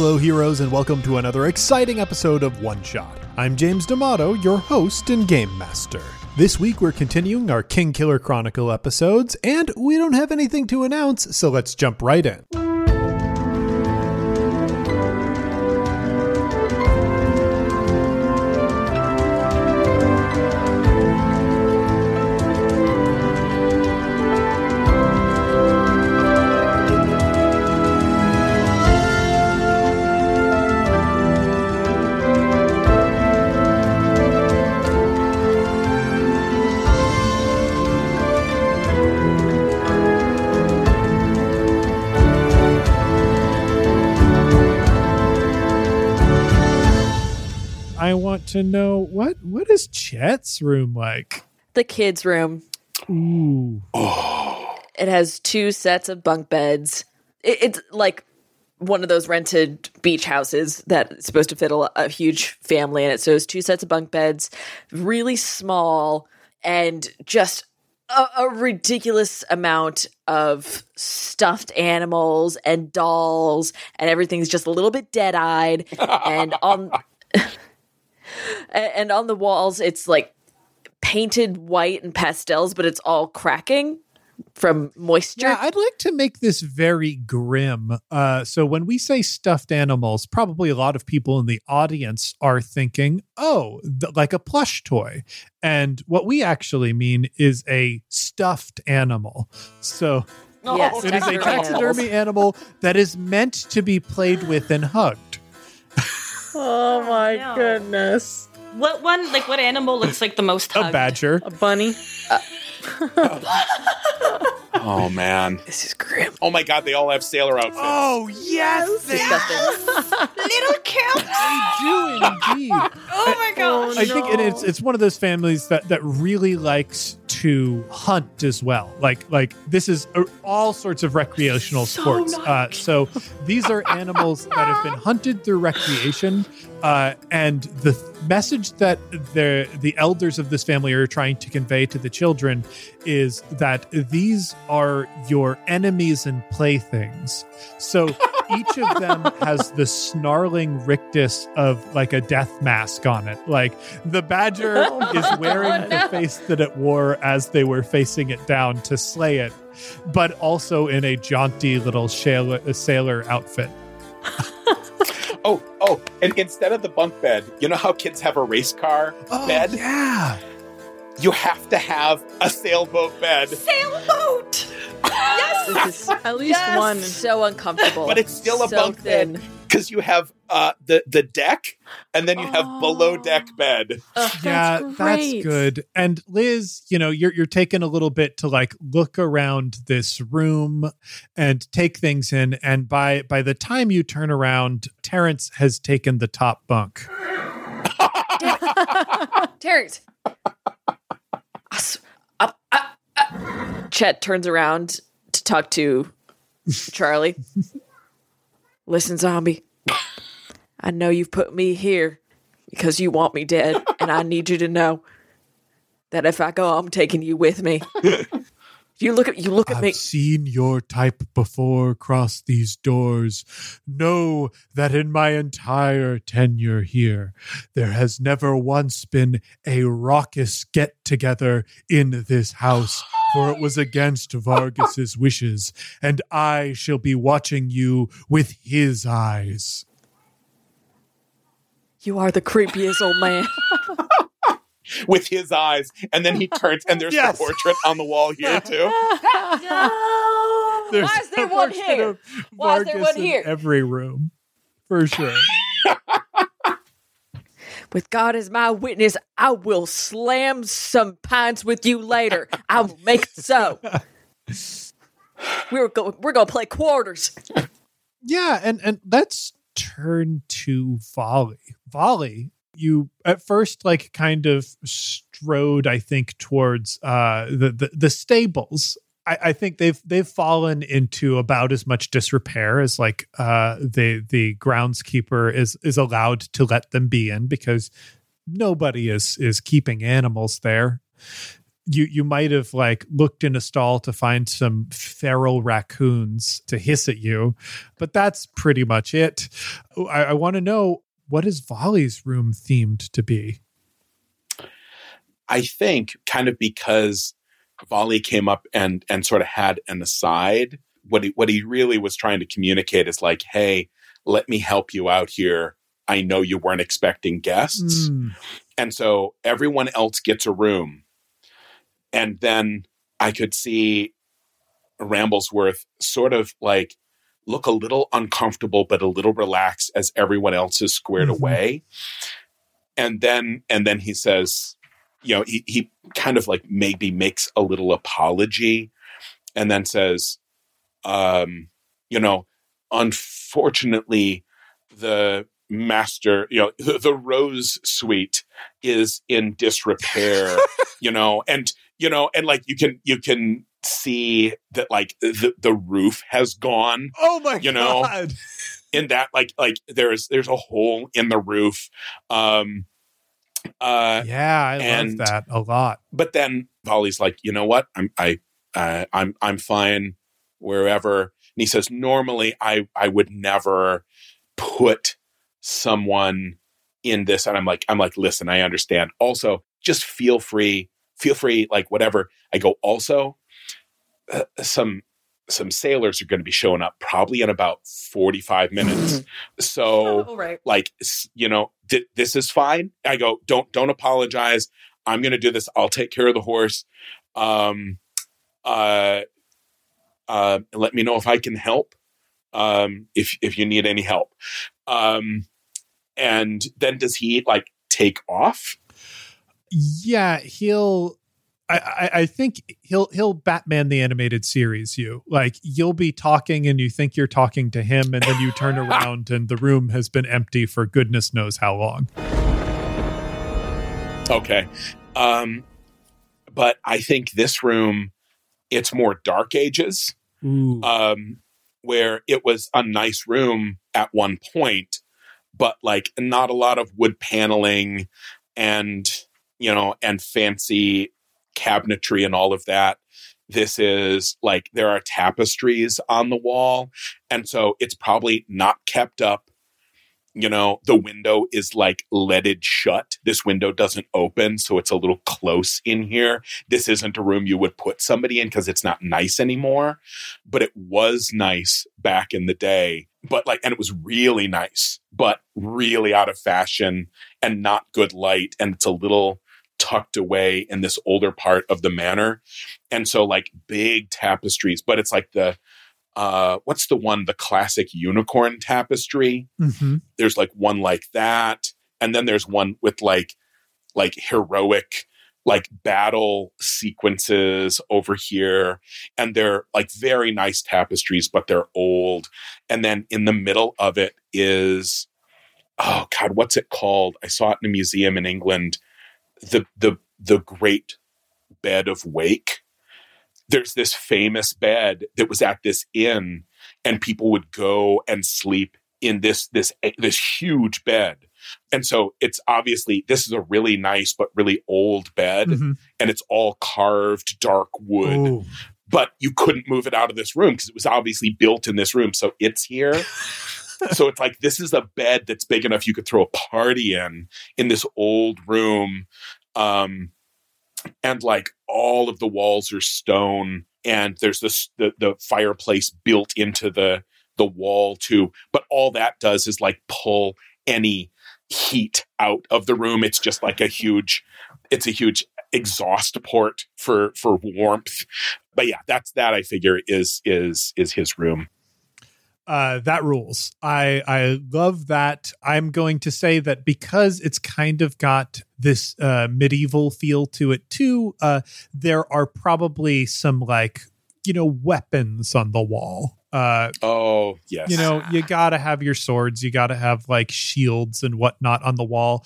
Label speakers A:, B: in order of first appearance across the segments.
A: Hello, heroes, and welcome to another exciting episode of One Shot. I'm James D'Amato, your host and game master. This week we're continuing our Kingkiller Chronicle episodes, and we don't have anything to announce, so let's jump right in. To know what what is Chet's room like?
B: the kids' room.
A: Ooh.
B: It has two sets of bunk beds. It, it's like one of those rented beach houses that's supposed to fit a, a huge family in it. So it's two sets of bunk beds, really small, and just a, a ridiculous amount of stuffed animals and dolls, and everything's just a little bit dead eyed. and on and on the walls, it's like painted white and pastels, but it's all cracking from moisture.
A: Yeah, I'd like to make this very grim. Uh, so when we say stuffed animals, probably a lot of people in the audience are thinking, "Oh, th- like a plush toy," and what we actually mean is a stuffed animal. So
B: Yes,
A: it is a
B: taxidermy
A: taxidermy animal that is meant to be played with and hugged.
B: Oh my
C: no.
B: goodness.
C: What one, like, what animal looks like the most
A: A badger.
B: A bunny.
D: Oh man.
B: This is grim.
D: Oh my god, they all have sailor outfits.
A: Oh yes, they,
B: Disgusting.
C: Little cow.
A: they do indeed.
C: Oh my oh, gosh.
A: I think it's it's one of those families that that really likes to hunt as well. Like like this is a, all sorts of recreational sports. Uh, so these are animals that have been hunted through recreation, uh, and the th- message that the the elders of this family are trying to convey to the children is that these are your enemies and playthings. So each of them has the snarling rictus of like a death mask on it. Like the badger is wearing the face that it wore as they were facing it down to slay it, but also in a jaunty little sailor, sailor outfit.
D: Oh, oh, and instead of the bunk bed, you know how kids have a race car oh, bed?
A: Oh, yeah.
D: You have to have a sailboat bed,
C: Sailboat.
B: yes!
E: At least one.
B: so uncomfortable.
D: but it's still a
B: So
D: bunk
B: thin.
D: bed because you have uh, the the deck, and then you have below deck bed.
A: yeah,
E: That's
A: that's good. And Liz, you know, you're you're taking a little bit to like look around this room and take things in. And by by the time you turn around, Terrence has taken the top bunk.
B: Terrence. Up- up- up. Chet turns around to talk to Charlie. Listen, zombie. I know you've put me here because you want me dead, and I need you to know that if I go, I'm taking you with me. you look at you look at
A: I've
B: me.
A: seen your type before cross these doors. Know that in my entire tenure here, there has never once been a raucous get together in this house, for it was against Vargas's wishes, and I shall be watching you with his eyes.
B: You are the creepiest old man.
D: with his eyes, and then he turns, and there's
A: Yes.
D: the portrait on the wall here too.
B: no.
A: There's
B: Why is there one here?
A: of
B: Why is there one here?
A: every room, for sure.
B: With God as my witness, I will slam some pines with you later. I will make it so. We're go- we're gonna play quarters.
A: Yeah, and and let's turn to Volley. Volley, you at first like kind of strode, I think, towards uh the the, the stables. I, I think they've they've fallen into about as much disrepair as like uh the the groundskeeper is is allowed to let them be in because nobody is is keeping animals there. you you might have like looked in a stall to find some feral raccoons to hiss at you, but that's pretty much it. I, I want to know what is Volley's room themed to be.
D: I think kind of because Volley came up and and sort of had an aside. What he what he really was trying to communicate is like, hey, let me help you out here. I know you weren't expecting guests.
A: Mm.
D: And so everyone else gets a room. And then I could see Ramblesworth sort of like look a little uncomfortable, but a little relaxed as everyone else is squared
A: Mhm.
D: away. And then, and then he says, you know, he, he kind of like maybe makes a little apology and then says, um, you know, unfortunately, the master, you know, the, the rose suite is in disrepair, you know, and, you know, and like you can, you can see that like the, the roof has gone
A: Oh my
D: You know,
A: god!
D: in that like like there's there's a hole in the roof um uh
A: yeah, I
D: and-
A: love that a lot.
D: but then Volley's like you know what? I'm I uh, I'm I'm fine wherever. And he says normally I I would never put someone in this. And I'm like I'm like listen I understand. Also just feel free feel free like whatever. I go also uh, some some sailors are going to be showing up probably in about 45 minutes. So
C: Oh, right.
D: like you know th- this is fine. I go don't don't apologize. I'm gonna do this. I'll take care of the horse. Um uh uh let me know if i can help um if if you need any help. Um and then does he like take off?
A: Yeah, he'll. I, I, think he'll he'll Batman the animated series you. Like you'll be talking and you think you're talking to him and then you turn around and the room has been empty for goodness knows how long.
D: okay. Um but i think this room it's more dark ages um, where it was a nice room at one point, but like not a lot of wood paneling and, you know, and fancy cabinetry and all of that. This is like there are tapestries on the wall. And so it's probably not kept up. You know, the window is like leaded shut. This window doesn't open, so it's a little close in here. This isn't a room you would put somebody in because it's not nice anymore but it was nice back in the day. But like, and it was really nice, but really out of fashion and not good light. And it's a little tucked away in this older part of the manor. And so, like, big tapestries, but it's like the, uh, what's the one, the classic unicorn tapestry?
A: hmm
D: There's like one like that. And then there's one with like, like heroic, like battle sequences over here and they're like very nice tapestries, but they're old. And then in the middle of it is, oh God, what's it called? I saw it in a museum in England. The the the Great Bed of Wake. There's this famous bed that was at this inn, and people would go and sleep in this this this huge bed. And so it's obviously this is a really nice but really old bed,
A: Mhm.
D: and it's all carved dark wood
A: Ooh.
D: but you couldn't move it out of this room because it was obviously built in this room. So it's here. so it's like this is a bed that's big enough you could throw a party in in this old room. Um, and like all of the walls are stone, and there's this the, the fireplace built into the the wall too. But all that does is like pull any heat out of the room. It's just like a huge, it's a huge exhaust port for for warmth but yeah, that's that. I figure is is is his room.
A: Uh, that rules. I I love that. I'm going to say that because it's kind of got this uh, medieval feel to it too. Uh, there are probably some like you know weapons on the wall. Uh,
D: Oh yes,
A: you know, you gotta have your swords. You gotta have like shields and whatnot on the wall.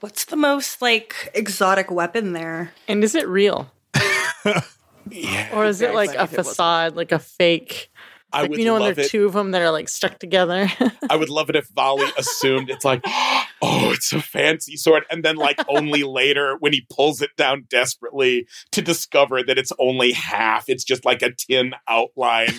C: What's the most like exotic weapon there?
B: And is it real?
D: yeah.
B: Or is it like a
C: if it wasn't.
B: facade, like a fake
D: I
B: Like,
D: would
B: you know when there are two of them that are like stuck together.
D: I would love it if Volley assumed it's like, oh, it's a fancy sword. And then, like, only later when he pulls it down desperately to discover that it's only half, it's just like a tin outline.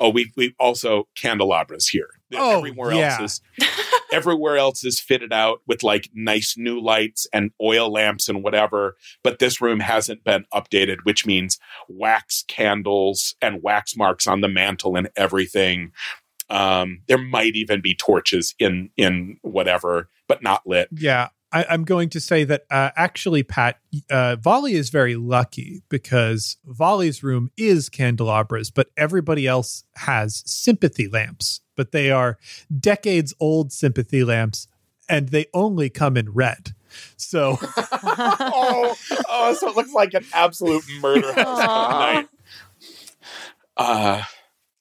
D: Oh, we we also candelabras here.
A: Oh,
D: everywhere
A: yeah.
D: else is everywhere else is fitted out with like nice new lights and oil lamps and whatever. But this room hasn't been updated, which means wax candles and wax marks on the mantle and everything. Um, there might even be torches in in whatever, but not lit.
A: Yeah, I, I'm going to say that uh, actually, Pat, uh, Volley is very lucky because Volley's room is candelabras, but everybody else has sympathy lamps, but they are decades old sympathy lamps, and they only come in red. So
D: oh, oh, so it looks like an absolute murder house night. Uh,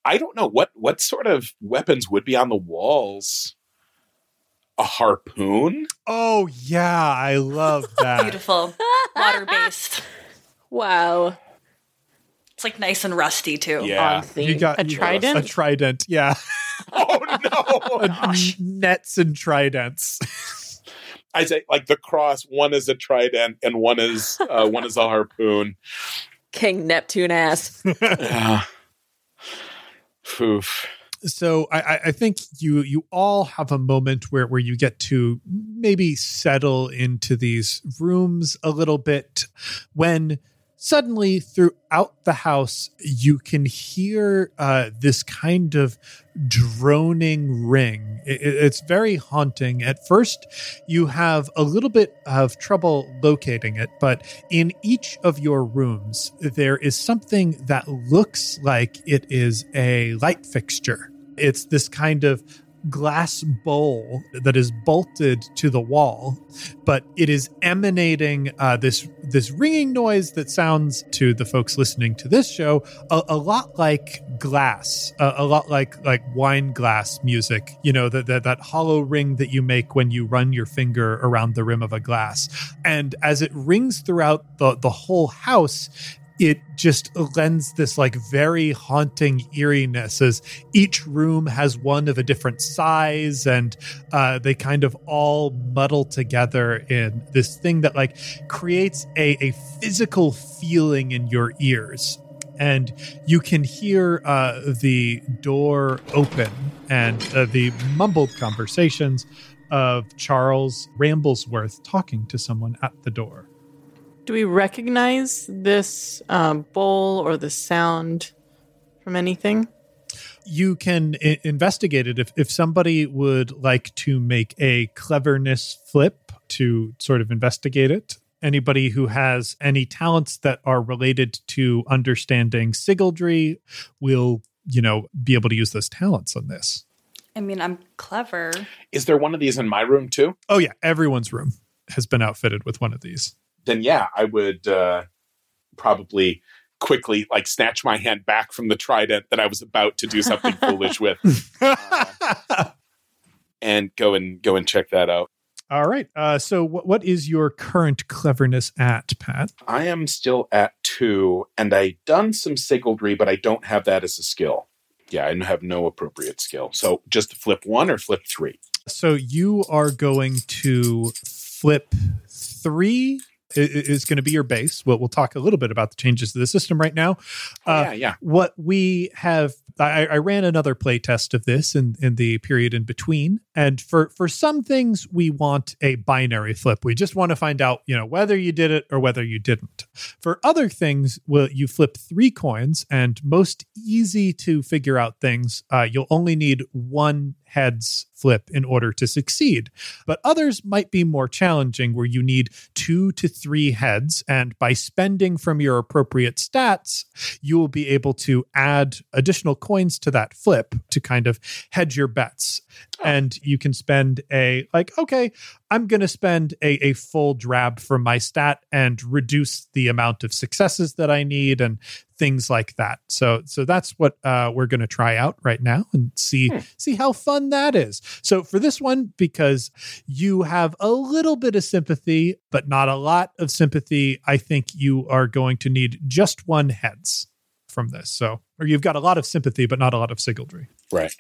D: I don't know what what sort of weapons would be on the walls. A harpoon?
A: Oh yeah, I love that.
C: Beautiful. Water based.
B: wow.
C: It's like nice and rusty too.
D: Yeah.
B: On theme.
A: You got
B: a
A: you got
B: trident.
A: A trident, yeah.
D: Oh no!
A: N- Nets and tridents.
D: I say like the cross. One is a trident, and one is uh, one is a harpoon.
B: King Neptune ass.
D: Yeah. Oof.
A: so I, I- I think you you all have a moment where where you get to maybe settle into these rooms a little bit when suddenly throughout the house you can hear uh, this kind of droning ring. I- I- it's very haunting. At first you have a little bit of trouble locating it but in each of your rooms there is something that looks like it is a light fixture. It's this kind of glass bowl that is bolted to the wall, but it is emanating uh, this this ringing noise that sounds to the folks listening to this show a, a lot like glass, a, a lot like like wine glass music. You know that that that hollow ring that you make when you run your finger around the rim of a glass, and as it rings throughout the the whole house it just lends this like very haunting eeriness as each room has one of a different size and uh, they kind of all muddle together in this thing that like creates a, a physical feeling in your ears. And you can hear uh, the door open and uh, the mumbled conversations of charles ramblesworth talking to someone at the door
B: Do we recognize this um, bowl or the sound from anything?
A: you can I- investigate it if, if somebody would like to make a cleverness flip to sort of investigate it anybody who has any talents that are related to understanding sygaldry will you know be able to use those talents on this
C: I mean, I'm clever.
D: Is there one of these in my room too?
A: oh yeah everyone's room has been outfitted with one of these
D: Then yeah, I would uh, probably quickly like snatch my hand back from the trident that I was about to do something foolish with, and go and go and check that out.
A: all right uh, so what, what is your current cleverness at pat
D: I am still at two, and I done some sygaldry, but I don't have that as a skill. Yeah, I have no appropriate skill. So just flip one or flip three.
A: So you are going to flip three. Is going to be your base. Well, we'll talk a little bit about the changes to the system right now. Uh,
D: yeah, yeah.
A: What we have, I, I ran another play test of this in, in the period in between, and for for some things we want a binary flip. We just want to find out, you know, whether you did it or whether you didn't. For other things, well, you flip three coins, and most easy to figure out things, uh, you'll only need one heads flip in order to succeed. But others might be more challenging where you need two to three heads. And by spending from your appropriate stats, you will be able to add additional coins to that flip to kind of hedge your bets. Oh. And you can spend a, like, okay, I'm going to spend a, a full drab from my stat and reduce the amount of successes that I need and things like that. So so that's what uh, we're going to try out right now and see see how fun that is. So for this one, because you have a little bit of sympathy, but not a lot of sympathy, I think you are going to need just one heads from this. So, or you've got a lot of sympathy, but not a lot of sygaldry.
D: Right.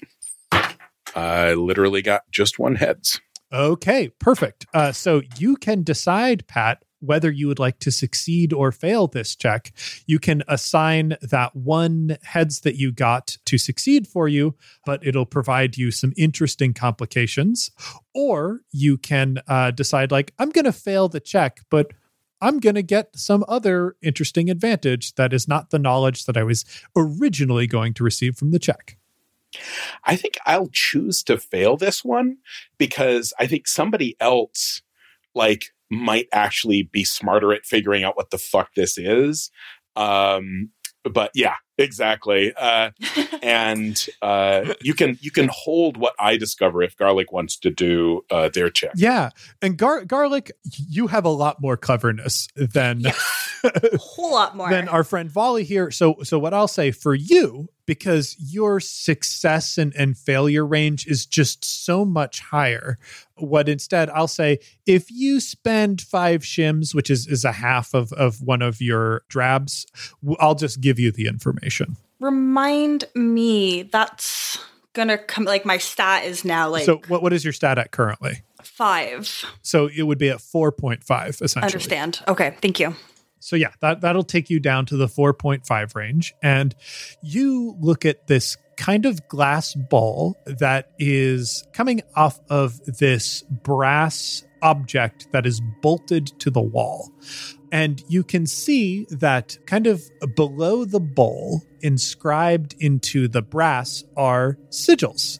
D: I literally got just one heads.
A: Okay, perfect. Uh, so you can decide, Pat, whether you would like to succeed or fail this check. You can assign that one heads that you got to succeed for you, but it'll provide you some interesting complications. Or you can uh, decide, like, I'm going to fail the check, but I'm going to get some other interesting advantage that is not the knowledge that I was originally going to receive from the check.
D: I think I'll choose to fail this one because I think somebody else like might actually be smarter at figuring out what the fuck this is. Um, but yeah, exactly. Uh, and uh, you can you can hold what I discover if Garlic wants to do uh, their check.
A: Yeah, and Gar- Garlic, you have a lot more cleverness than
C: a whole lot more
A: than our friend Volley here. So so what I'll say for you because your success and, and failure range is just so much higher. What instead I'll say, if you spend five shims, which is, is a half of, of one of your drabs, I'll just give you the information.
C: Remind me that's gonna come like my stat is now like
A: So what, what is your stat at currently?
C: five.
A: So it would be at 4.5 essentially.
C: Understand. Okay, thank you.
A: So yeah, that that'll take you down to the 4.5 range and you look at this kind of glass ball that is coming off of this brass object that is bolted to the wall. And you can see that kind of below the bowl, inscribed into the brass, are sigils.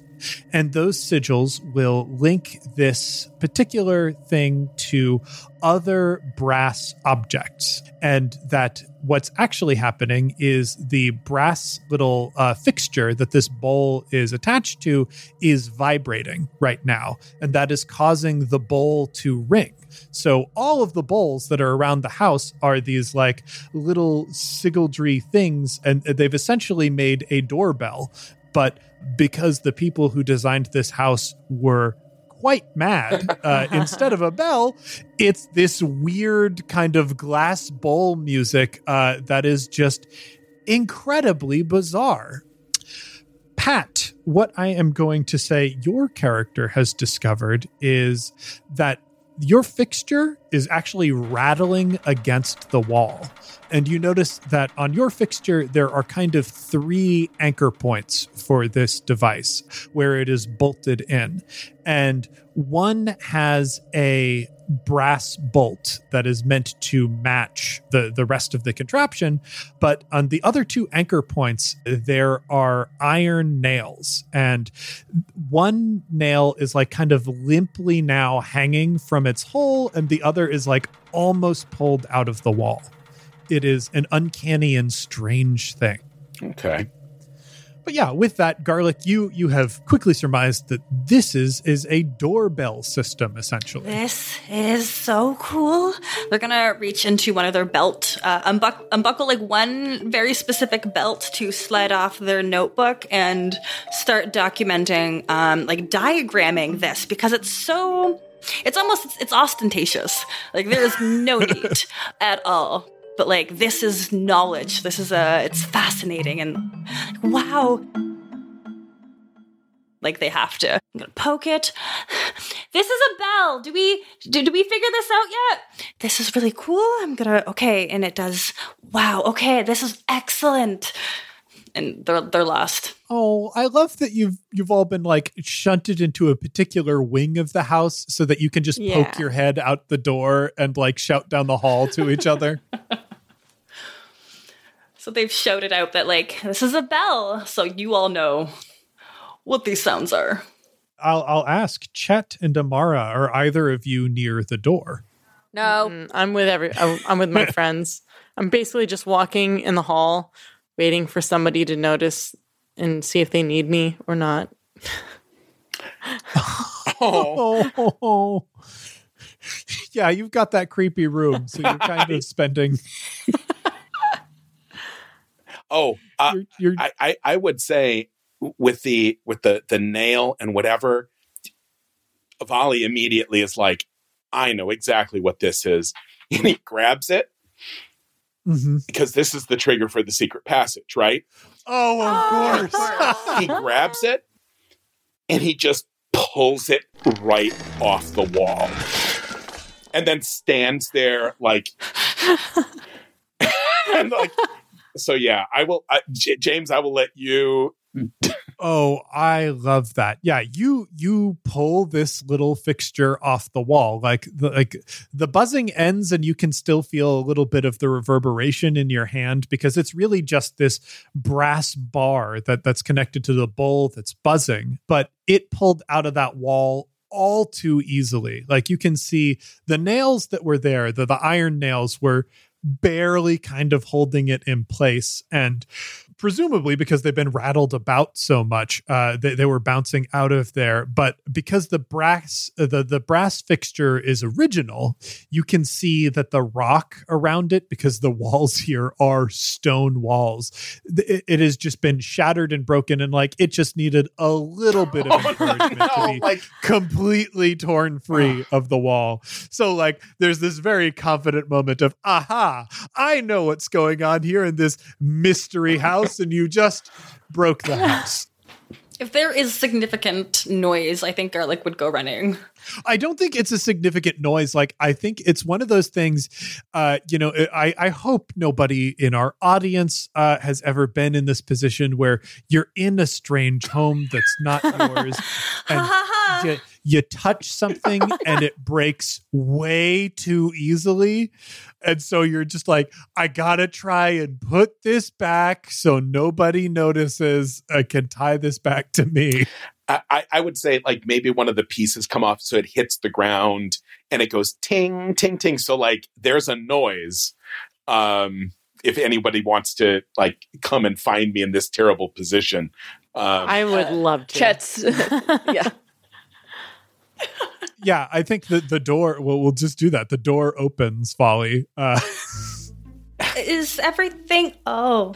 A: And those sigils will link this particular thing to other brass objects. And that what's actually happening is the brass little uh, fixture that this bowl is attached to is vibrating right now. And that is causing the bowl to ring. So all of the bowls that are around the house are these like little sygaldry things, and they've essentially made a doorbell. But because the people who designed this house were quite mad, uh, instead of a bell, it's this weird kind of glass bowl music uh, that is just incredibly bizarre. Pat, what I am going to say your character has discovered is that your fixture is actually rattling against the wall. And you notice that on your fixture, there are kind of three anchor points for this device where it is bolted in. And one has a brass bolt that is meant to match the, the rest of the contraption. But on the other two anchor points, there are iron nails. And one nail is like kind of limply now hanging from its hole, and the other is like almost pulled out of the wall. It is an uncanny and strange thing.
D: Okay.
A: But yeah, with that garlic, you you have quickly surmised that this is is a doorbell system essentially.
C: This is so cool. They're gonna reach into one of their belt, uh, unbuck- unbuckle like one very specific belt to slide off their notebook and start documenting, um, like diagramming this because it's so. It's almost it's, it's ostentatious. Like there is no need at all but like this is knowledge. This is a it's fascinating and like, wow. Like they have to. I'm gonna poke it. This is a bell. Do we do, do we figure this out yet? This is really cool. I'm gonna okay and it does wow okay this is excellent. And they're they're lost.
A: Oh, I love that you've you've all been like shunted into a particular wing of the house so that you can just
C: Yeah.
A: poke your head out the door and like shout down the hall to each other.
C: so they've shouted out that like this is a bell so you all know what these sounds are
A: I'll I'll ask Chet and Amara, are either of you near the door?
B: No.
E: Mm, I'm with every. I'm I'm with my friends. I'm basically just walking in the hall, waiting for somebody to notice and see if they need me or not.
D: Oh,
A: Oh, yeah, you've got that creepy room, so you're kind of spending.
D: Oh. Uh,
A: You're, you're
D: I, I I would say with the with the the nail and whatever, Volley immediately is like, I know exactly what this is, and he grabs it
A: Mm-hmm.
D: because this is the trigger for the secret passage, right?
A: Oh, of course.
D: he grabs it and he just pulls it right off the wall and then stands there like and like so yeah i will I, J- james i will let you
A: Oh, I love that. Yeah, you you pull this little fixture off the wall. Like the like the buzzing ends and you can still feel a little bit of the reverberation in your hand because it's really just this brass bar that that's connected to the bowl that's buzzing, but it pulled out of that wall all too easily. Like you can see the nails that were there, the the iron nails were barely kind of holding it in place. And presumably because they've been rattled about so much uh they, they were bouncing out of there. But because the brass uh, the the brass fixture is original you can see that the rock around it because the walls here are stone walls it, it has just been shattered and broken. And like it just needed a little bit of encouragement to
D: no,
A: be
D: like
A: completely torn free of the wall. So like there's this very confident moment of aha, I know what's going on here in this mystery house and you just broke the house.
C: If there is significant noise, I think Garlic would go running.
A: I don't think it's a significant noise. Like I think it's one of those things. Uh, you know, I I hope nobody in our audience uh, has ever been in this position where you're in a strange home that's not yours, and you, you touch something and it breaks way too easily, and so you're just like, I gotta try and put this back so nobody notices. I can tie this back to me.
D: I, I would say like maybe one of the pieces come off so it hits the ground and it goes ting ting ting so like there's a noise um if anybody wants to like come and find me in this terrible position um
E: I would
B: Uh,
E: love to.
B: Chet's, yeah.
A: Yeah, I think that the door. Well, we'll just do that. The door opens. Folly. Uh,
C: Is everything? Oh,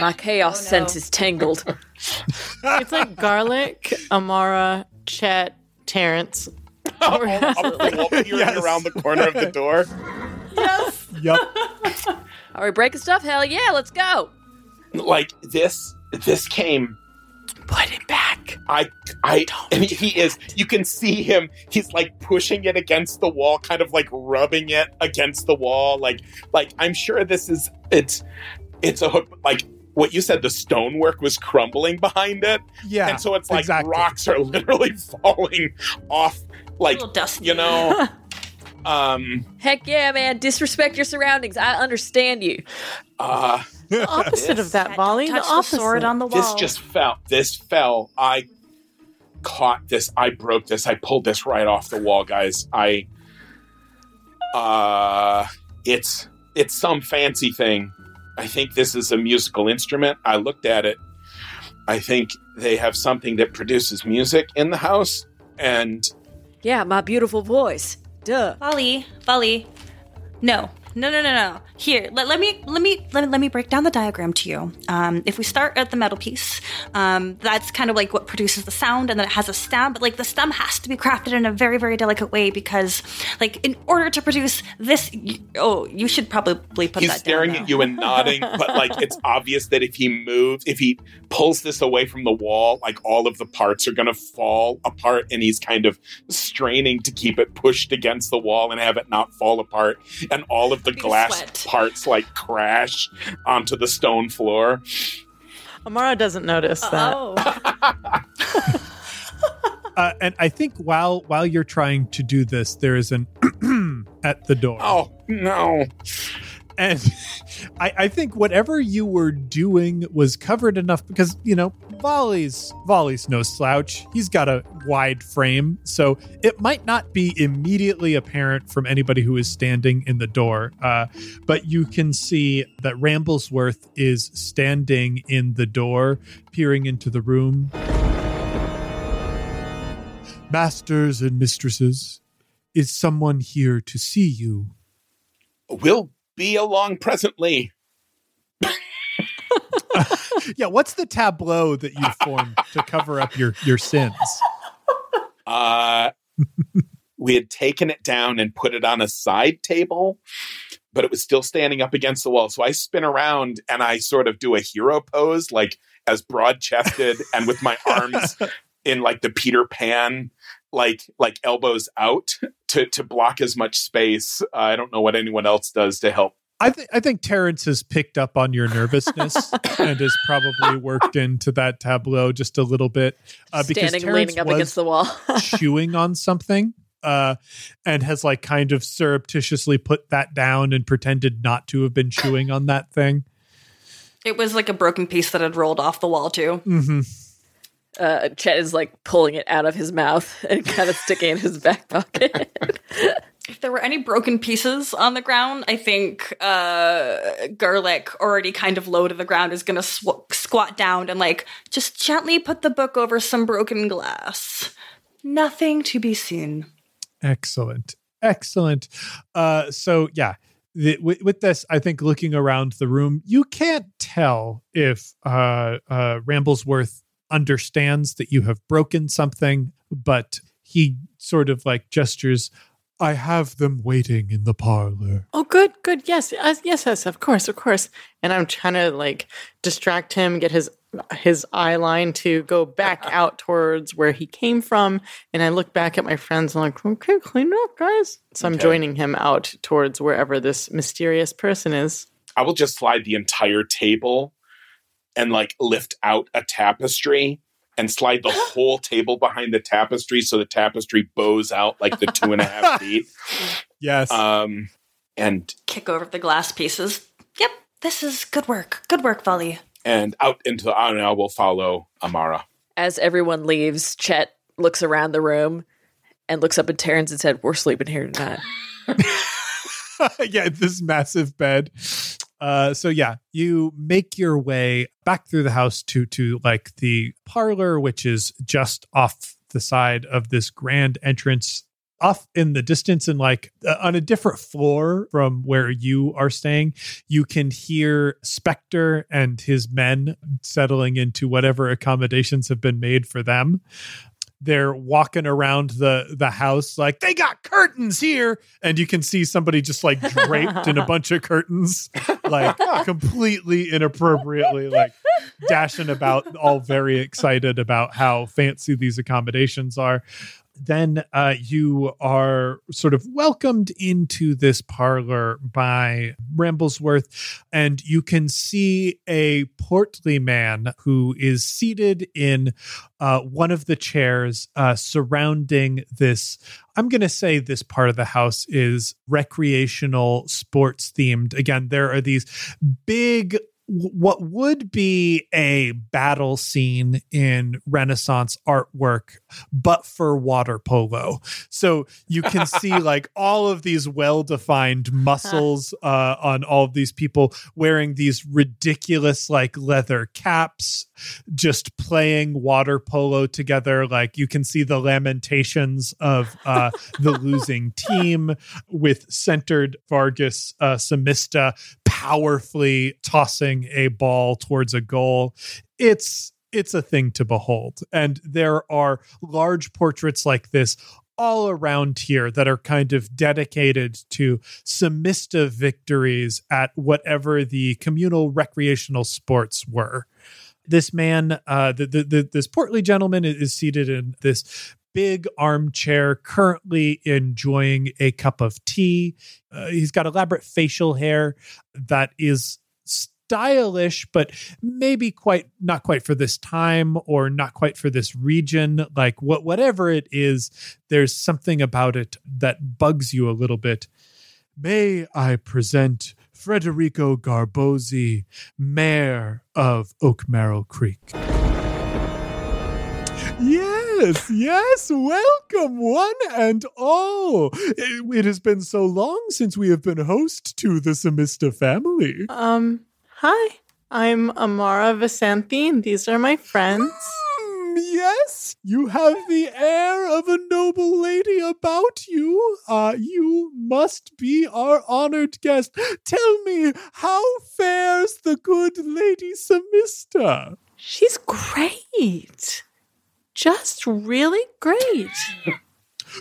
B: My chaos
C: Oh, no.
B: sense is tangled.
E: It's like garlic, Amara, Chet, Terrence.
D: up the wall peering
A: Yes.
D: around the corner of the door Yes.
A: yep.
B: Are we breaking stuff? Hell yeah, let's go.
D: like this this came
E: Put it back.
D: I, I, I mean, he is. You can see him. He's like pushing it against the wall, kind of like rubbing it against the wall. Like, like I'm sure this is. It's, it's a hook. Like what you said, the stonework was crumbling behind it,
A: Yeah.
D: and so it's like
A: exactly.
D: rocks are literally falling off. Like
C: a dusty.
D: you know, um,
B: Heck yeah, man. Disrespect your surroundings. I understand you.
D: uh,
E: The opposite of that, Volley.
C: Touch
E: the
C: the,
E: opposite.
C: sword on the wall.
D: this just fell. This fell. I caught this. I broke this. I pulled this right off the wall, guys. I uh it's it's some fancy thing. I think this is a musical instrument. I looked at it. I think they have something that produces music in the house and
B: Yeah, my beautiful voice. Duh.
C: Volley, volley. No, no, no, no, no. Here, let, let me let me let, let me break down the diagram to you. Um, if we start at the metal piece, um, that's kind of like what produces the sound, and then it has a stem. But like the stem has to be crafted in a very very delicate way because, like, in order to produce this, y oh, you should probably put
D: he's
C: that
D: staring at you and nodding, but like it's obvious that if he moves, if he pulls this away from the wall, like all of the parts are going to fall apart, and he's kind of straining to keep it pushed against the wall and have it not fall apart, and all of the
C: Big
D: glass
C: sweat.
D: parts like crash onto the stone floor.
E: Amara doesn't notice that.
C: Oh,
A: Uh, and I think while while you're trying to do this, there is an at the door.
D: Oh no!
A: And I, I think whatever you were doing was covered enough because, you know, Volley's Volley's no slouch. He's got a wide frame. So it might not be immediately apparent from anybody who is standing in the door. Uh, but you can see that Ramblesworth is standing in the door, peering into the room. Masters and mistresses, is someone here to see you?
D: We'll be along presently.
A: Yeah, what's the tableau that you formed to cover up your your sins?
D: Uh, we had taken it down and put it on a side table but it was still standing up against the wall. So I spin around and I sort of do a hero pose, like as broad chested and with my arms in like the Peter Pan, like like elbows out to to block as much space. Uh, I don't know what anyone else does to help.
A: I think I think Terrence has picked up on your nervousness and has probably worked into that tableau just a little bit uh, because
B: Standing
A: Terrence
B: leaning up
A: was
B: against the wall.
A: chewing on something uh, and has like kind of surreptitiously put that down and pretended not to have been chewing on that thing.
C: It was like a broken piece that had rolled off the wall too.
A: hmm
B: Uh, Chet is like pulling it out of his mouth and kind of sticking it in his back pocket.
C: If there were any broken pieces on the ground, I think uh, Garlic, already kind of low to the ground, is going to sw- squat down and like just gently put the book over some broken glass. Nothing to be seen.
A: Excellent. Excellent. Uh, so, yeah, the, with, with this, I think looking around the room, you can't tell if uh, uh, Ramblesworth understands that you have broken something, but he sort of like gestures, I have them waiting in the parlor.
E: Oh, good, good. Yes, uh, yes, yes. Of course, of course. And I'm trying to like distract him, get his his eye line to go back out towards where he came from. And I look back at my friends and I'm like, okay, clean up, guys. So I'm
D: Okay.
E: joining him out towards wherever this mysterious person is.
D: I will just slide the entire table and like lift out a tapestry and slide the whole table behind the tapestry so the tapestry bows out like the two and a half feet.
A: Yes.
D: Um, and
C: Kick over the glass pieces. Yep, this is good work. Good work, Volley.
D: and out into the I now will follow Amara.
B: As everyone leaves, Chet looks around the room and looks up at Terrence and said, We're sleeping here tonight.
A: yeah, this massive bed. Uh, so yeah, you make your way back through the house to to like the parlor, which is just off the side of this grand entrance, off in the distance, and like uh, on a different floor from where you are staying. You can hear Spectre and his men settling into whatever accommodations have been made for them they're walking around the the house like they got curtains here. And you can see somebody just like draped in a bunch of curtains like completely inappropriately like dashing about all very excited about how fancy these accommodations are then uh, you are sort of welcomed into this parlor by Ramblesworth, and you can see a portly man who is seated in uh, one of the chairs uh, surrounding this. I'm going to say this part of the house is recreational sports themed. Again, there are these big what would be a battle scene in Renaissance artwork, but for water polo. So you can see like all of these well defined muscles uh, on all of these people wearing these ridiculous like leather caps, just playing water polo together. Like you can see the lamentations of uh, the losing team with centered Vargas uh, Samista powerfully tossing a ball towards a goal. It's it's a thing to behold. And there are large portraits like this all around here that are kind of dedicated to Samista victories at whatever the communal recreational sports were. This man, uh, the, the, the, this portly gentleman is seated in this big armchair, currently enjoying a cup of tea. Uh, he's got elaborate facial hair that is stylish, but maybe quite not quite for this time or not quite for this region. Like what whatever it is, there's something about it that bugs you a little bit. May I present Federico Garbosi, mayor of Oak Oakmarrow Creek. Yes, yes, welcome one and all. It, it has been so long since we have been host to the Samista family.
E: Um, hi, I'm Amara Vasanthi, and these are my friends.
A: Yes, you have the air of a noble lady about you. Uh, you must be our honored guest. Tell me, how fares the good lady Samista?
E: She's great. Just really great.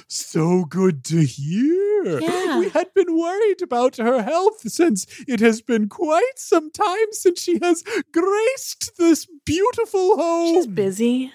A: So good to hear.
E: Yeah.
A: We had been worried about her health since it has been quite some time since she has graced this beautiful home.
E: She's busy.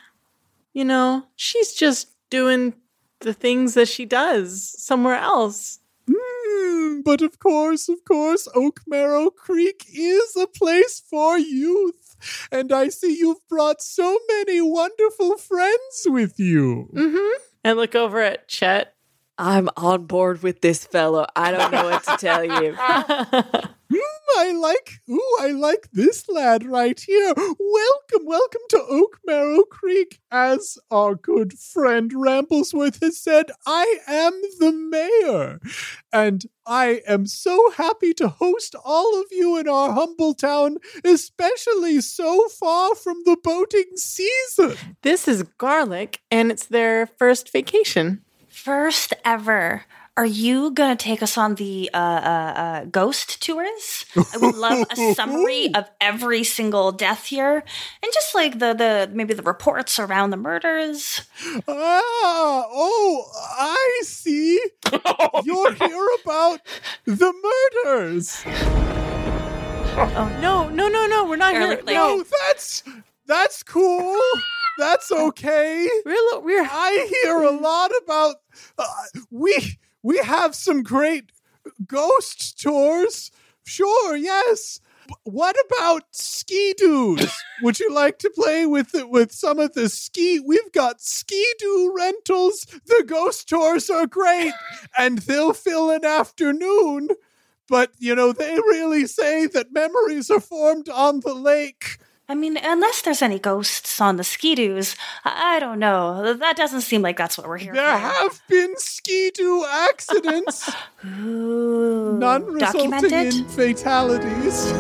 E: You know, she's just doing the things that she does somewhere else.
A: Hmm, but of course, of course, Oak Marrow Creek is a place for youth. And I see you've brought so many wonderful friends with you.
E: Mm-hmm. I look over at Chet.
B: I'm on board with this fellow. I don't know what to tell you.
A: Hmm, I like, ooh, I like this lad right here. Welcome, welcome to Oak Marrow Creek. As our good friend Ramblesworth has said, I am the mayor. And I am so happy to host all of you in our humble town, especially so far from the boating season.
E: This is Garlic, and it's their first vacation.
C: First ever. Are you gonna take us on the uh, uh, uh, ghost tours? I would love a summary of every single death here, and just like the the maybe the reports around the murders.
A: Ah, oh, I see. You're here about the murders.
E: Oh no, no, no, no! We're not here.
C: Like-
A: No, that's that's cool. That's okay.
E: We're we're
A: I hear a lot about uh, we we have some great ghost tours. Sure, yes. What about ski doos? Would you like to play with it with some of the ski? We've got ski doo rentals. The ghost tours are great, and they'll fill an afternoon. But you know, they really say that memories are formed on the lake.
C: I mean, unless there's any ghosts on the ski-doos, I don't know. That doesn't seem like that's what we're here
A: There
C: for.
A: have been skidoo accidents.
C: Ooh,
A: None resulting
C: documented.
A: in fatalities.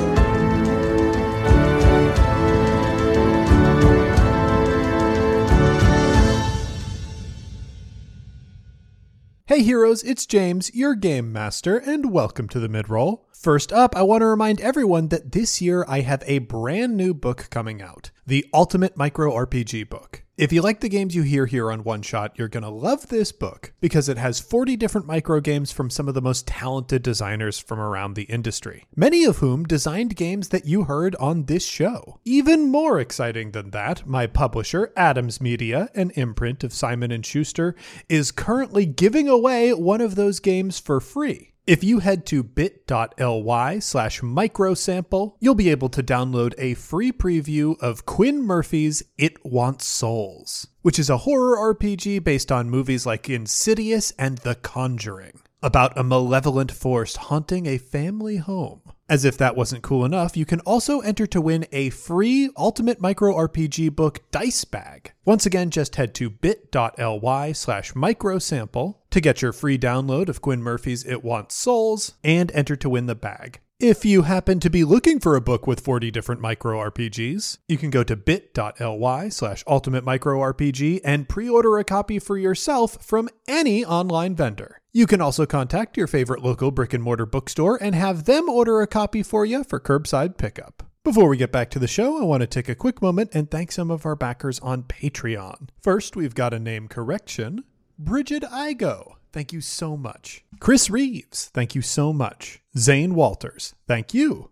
A: Hey heroes, it's James, your game master, and welcome to the midroll. First up, I want to remind everyone that this year I have a brand new book coming out, the Ultimate Micro RPG book. If you like the games you hear here on One Shot, you're going to love this book because it has 40 different micro games from some of the most talented designers from around the industry, many of whom designed games that you heard on this show. Even more exciting than that, my publisher, Adams Media, an imprint of Simon Schuster, is currently giving away one of those games for free. If you head to bit.ly slash microsample, you'll be able to download a free preview of Quinn Murphy's It Wants Souls, which is a horror RPG based on movies like Insidious and The Conjuring, about a malevolent force haunting a family home. As if that wasn't cool enough, you can also enter to win a free Ultimate Micro RPG book dice bag. Once again, just head to bit.ly slash microsample to get your free download of Quinn Murphy's It Wants Souls and enter to win the bag. If you happen to be looking for a book with 40 different micro RPGs, you can go to bit.ly slash ultimate micro RPG and pre-order a copy for yourself from any online vendor. You can also contact your favorite local brick and mortar bookstore and have them order a copy for you for curbside pickup. Before we get back to the show, I want to take a quick moment and thank some of our backers on Patreon. First, we've got a name correction. Bridget Igo, thank you so much. Chris Reeves, thank you so much. Zane Walters, thank you.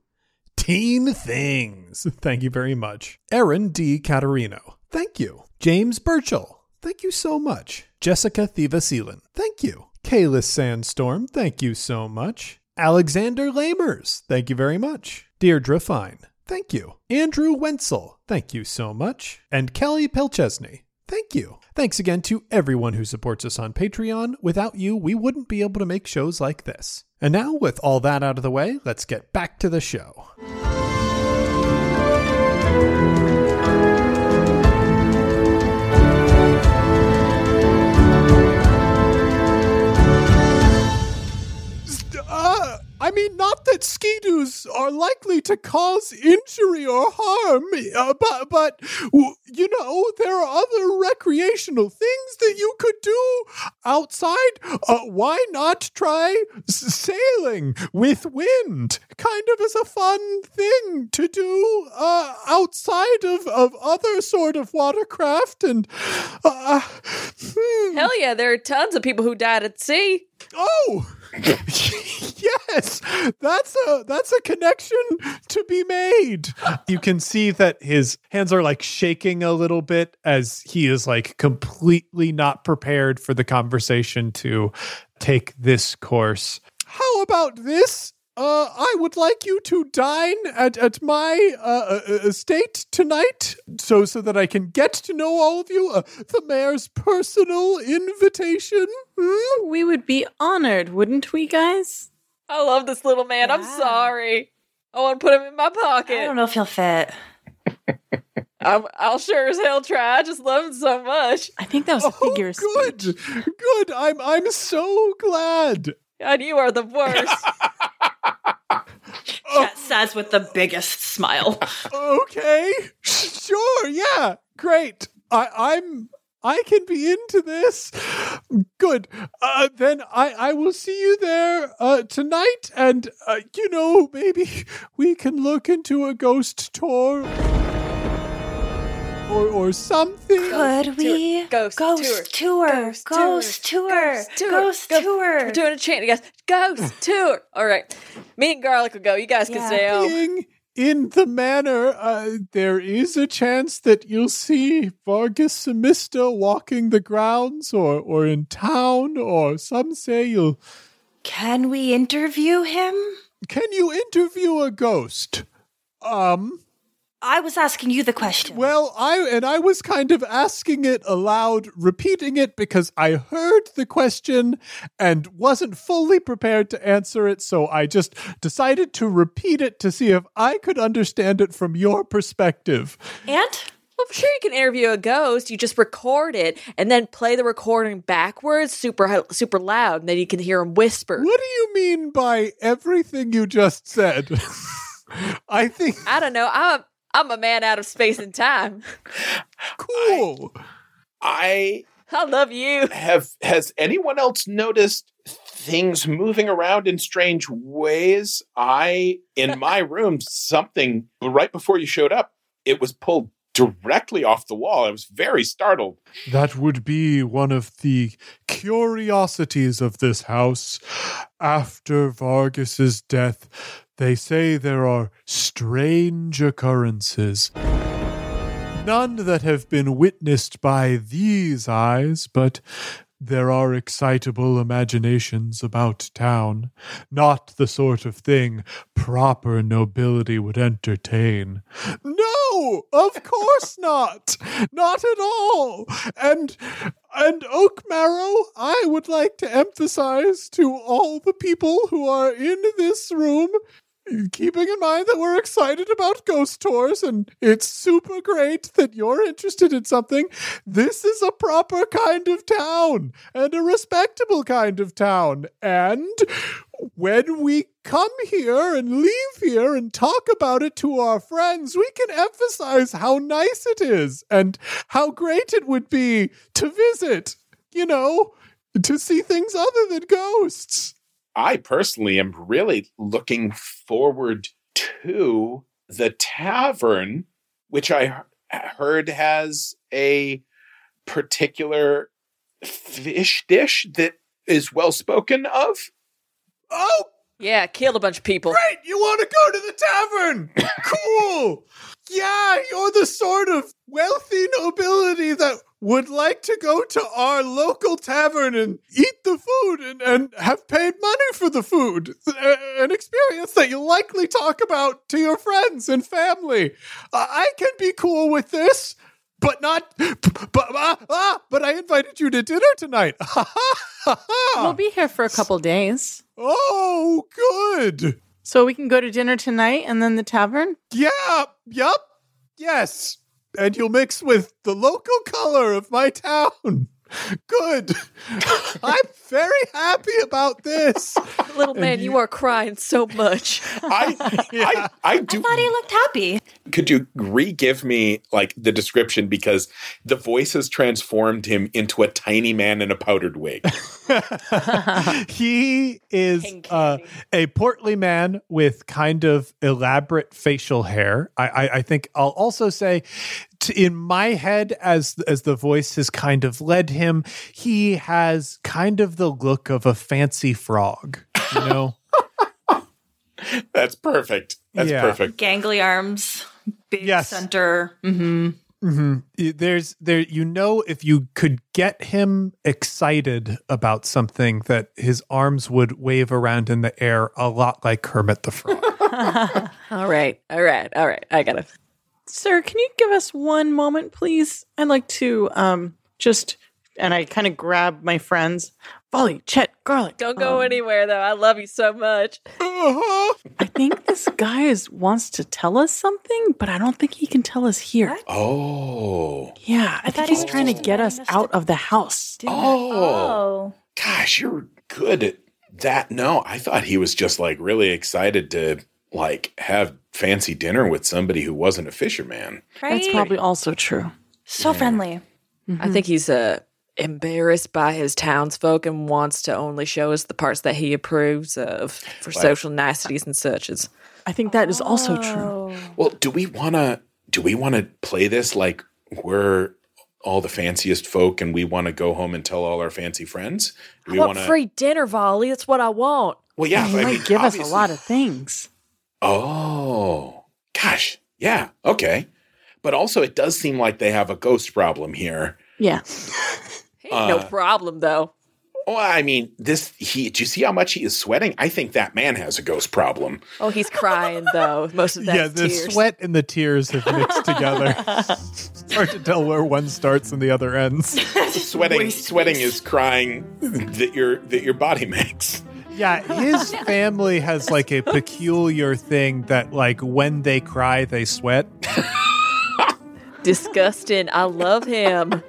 A: Teen Things, thank you very much. Aaron D. Catarino, thank you. James Burchell, thank you so much. Jessica Thiva thank you. Kalis Sandstorm, thank you so much. Alexander Lamers, thank you very much. Deirdre Fine, thank you. Andrew Wenzel, thank you so much. And Kelly Pelchesney, thank you. Thanks again to everyone who supports us on Patreon. Without you, we wouldn't be able to make shows like this. And now, with all that out of the way, let's get back to the show. I mean, not that skidoos are likely to cause injury or harm, uh, but but you know there are other recreational things that you could do outside. Uh, why not try s- sailing with wind? Kind of as a fun thing to do uh, outside of of other sort of watercraft and. Uh, hmm.
B: Hell yeah, there are tons of people who died at sea.
A: Oh, that's a that's a connection to be made. You can see that his hands are like shaking a little bit as he is like completely not prepared for the conversation to take this course. How about this? Uh, I would like you to dine at, at my uh, uh, estate tonight, so so that I can get to know all of you. Uh, the mayor's personal invitation. Hmm?
E: We would be honored, wouldn't we, guys?
B: I love this little man. I'm sorry. I want to put him in my pocket.
C: I don't know if he'll fit.
B: I'm, I'll sure as hell try. I just love him so much.
E: I think that was a
A: Oh,
E: figure of
A: good,
E: speech.
A: good. I'm I'm so glad.
B: God, you are the worst.
C: Chet says with the biggest smile.
A: Okay, sure, yeah, great. I, I'm I can be into this. Good. Uh, then I I will see you there uh, tonight, and uh, you know maybe we can look into a ghost tour. Or, or something.
C: Could we?
B: Ghost
C: Ghost
B: tour.
C: tour.
B: Ghost
C: Ghost
B: tour.
C: tour.
B: Ghost tour.
C: Ghost
B: Ghost-
C: tour.
B: We're doing a chant, you guys. Ghost tour. All right. Me and Garlic will go. You guys can
C: Yeah.
B: stay home.
A: In the manor, uh, there is a chance that you'll see Vargas Samista walking the grounds or, or in town, or some say you'll.
C: Can we interview him?
A: Can you interview a ghost? Um,
C: I was asking you the question.
A: well, I and I was kind of asking it aloud, repeating it because I heard the question and wasn't fully prepared to answer it, so I just decided to repeat it to see if I could understand it from your perspective.
C: and
B: Well, I'm sure you can interview a ghost. You just record it and then play the recording backwards, super super loud, and then you can hear him whisper.
A: What do you mean by everything you just said? I think
B: I don't know. I'm a, I'm a man out of space and time.
A: cool.
D: I
B: I love you.
D: have has anyone else noticed things moving around in strange ways? I in my room something right before you showed up, it was pulled directly off the wall. I was very startled.
A: That would be one of the curiosities of this house. After Vargas's death, they say there are strange occurrences. None that have been witnessed by these eyes, but there are excitable imaginations about town, not the sort of thing proper nobility would entertain. No, of course not. Not at all. And and Oak Marrow, I would like to emphasize to all the people who are in this room keeping in mind that we're excited about ghost tours and it's super great that you're interested in something. This is a proper kind of town and a respectable kind of town. And when we come here and leave here and talk about it to our friends, we can emphasize how nice it is and how great it would be to visit, you know, to see things other than ghosts.
D: I personally am really looking forward to the tavern, which I heard has a particular fish dish that is well spoken of.
A: Oh,
B: Yeah, killed a bunch of people.
A: Great! You want to go to the tavern? cool! Yeah, you're the sort of wealthy nobility that would like to go to our local tavern and eat the food and, and have paid money for the food. An experience that you'll likely talk about to your friends and family. Uh, I can be cool with this. But not, but ah, ah, but I invited you to dinner tonight.
E: We'll be here for a couple days.
A: oh, good.
E: So we can go to dinner tonight and then the tavern?
A: Yeah, yup, yes. And you'll mix with the local color of my town. Good. I'm very happy about this.
B: Little man, you are crying so much.
D: I, I, I do.
C: Thought he looked happy.
D: Could you re-give me like the description because the voice has transformed him into a tiny man in a powdered wig.
A: he is uh, a portly man with kind of elaborate facial hair. I, I, I think I'll also say, t- in my head, as as the voice has kind of led him, he has kind of the look of a fancy frog. You know,
D: That's perfect. That's
A: Yeah.
D: perfect.
C: Gangly arms, big
A: Yes.
C: center. hmm
A: hmm there's there. You know, if you could get him excited about something, that his arms would wave around in the air a lot like Kermit the Frog.
B: All right, all right, all right. I gotta.
E: Sir, can you give us one moment, please? I'd like to um just and I kind of grab my friends. Volley, Chet, garlic.
B: Don't go anywhere though. I love you so much.
E: I think this guy is wants to tell us something, but I don't think he can tell us here.
D: Oh.
E: Yeah, I, think he's
C: was
E: trying to get us
C: us
E: out of the house.
D: Oh. Gosh, you're good at that. No, I thought he was just like really excited to like have fancy dinner with somebody who wasn't a fisherman.
C: Right?
E: That's probably also true.
C: so friendly.
B: I think he's uh, embarrassed by his townsfolk and wants to only show us the parts that he approves of for social niceties and suches.
E: I think that is also
C: Oh.
E: true.
D: Well, do we want to do we want to play this like we're all the fanciest folk and we want to go home and tell all our fancy friends? Do we want
B: want
D: to
B: free dinner, Volley. That's what I want.
D: Well, yeah,
E: He
D: I
E: might
D: mean,
E: give us a lot of things.
D: Oh, gosh. Yeah, okay. But also it does seem like they have a ghost problem here.
E: Yeah.
B: Ain't no uh, problem though.
D: Well, I mean, this he do you see how much he is sweating? I think that man has a ghost problem.
B: Oh, he's crying though. Most of that
A: yeah, the
B: tears.
A: sweat and the tears have mixed together. it's hard to tell where one starts and the other ends.
D: Sweating sweating is crying that your that your body makes.
A: Yeah, his family has like a peculiar thing that, like, when they cry, they sweat.
B: Disgusting. I love him.